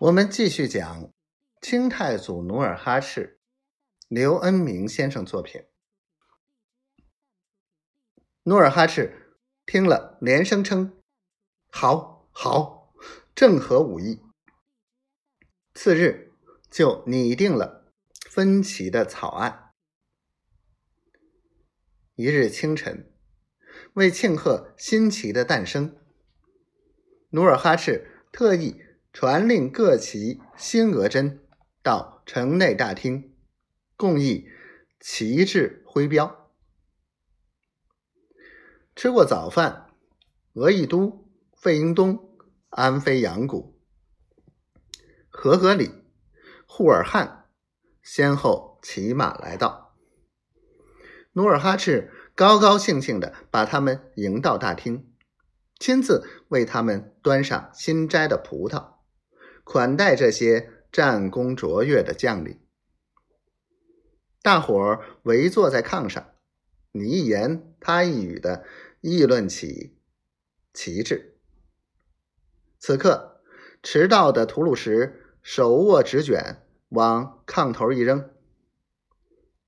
我们继续讲清太祖努尔哈赤，刘恩明先生作品。努尔哈赤听了，连声称：“好，好，正合吾意。”次日就拟定了分歧的草案。一日清晨，为庆贺新旗的诞生，努尔哈赤特意。传令各旗新额真到城内大厅，共议旗帜徽标。吃过早饭，额亦都、费英东、安飞扬谷、和合里、扈尔汗先后骑马来到。努尔哈赤高高兴兴的把他们迎到大厅，亲自为他们端上新摘的葡萄。款待这些战功卓越的将领，大伙儿围坐在炕上，你一言他一语的议论起旗帜。此刻，迟到的吐鲁什手握纸卷，往炕头一扔，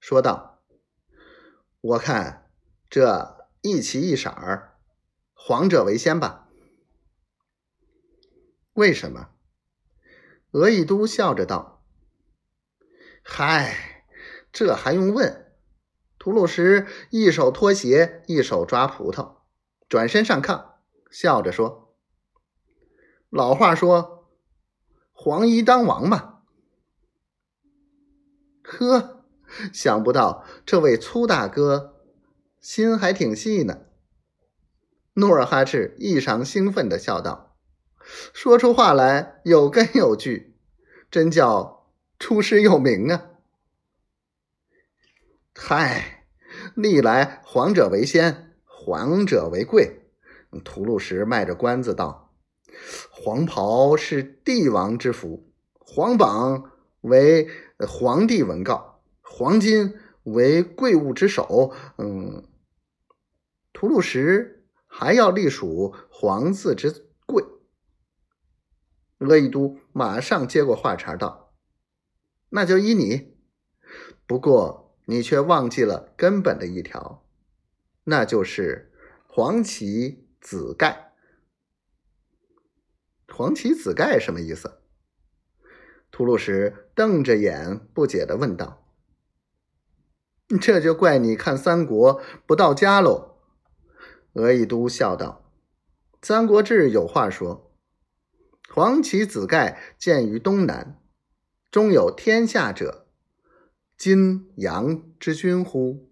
说道：“我看这一旗一色儿，黄者为先吧？为什么？”额亦都笑着道：“嗨，这还用问？”吐鲁什一手脱鞋，一手抓葡萄，转身上炕，笑着说：“老话说，黄衣当王嘛。”呵，想不到这位粗大哥心还挺细呢。努尔哈赤异常兴奋的笑道。说出话来有根有据，真叫出师有名啊！嗨，历来皇者为先，皇者为贵。吐鲁石卖着关子道：“黄袍是帝王之服，黄榜为皇帝文告，黄金为贵物之首。”嗯，吐鲁石还要隶属皇字之。额亦都马上接过话茬道：“那就依你，不过你却忘记了根本的一条，那就是黄旗紫盖。黄旗紫盖什么意思？”吐鲁什瞪着眼不解的问道：“这就怪你看三国不到家喽。”额亦都笑道：“《三国志》有话说。”黄旗子盖建于东南，中有天下者，金阳之君乎？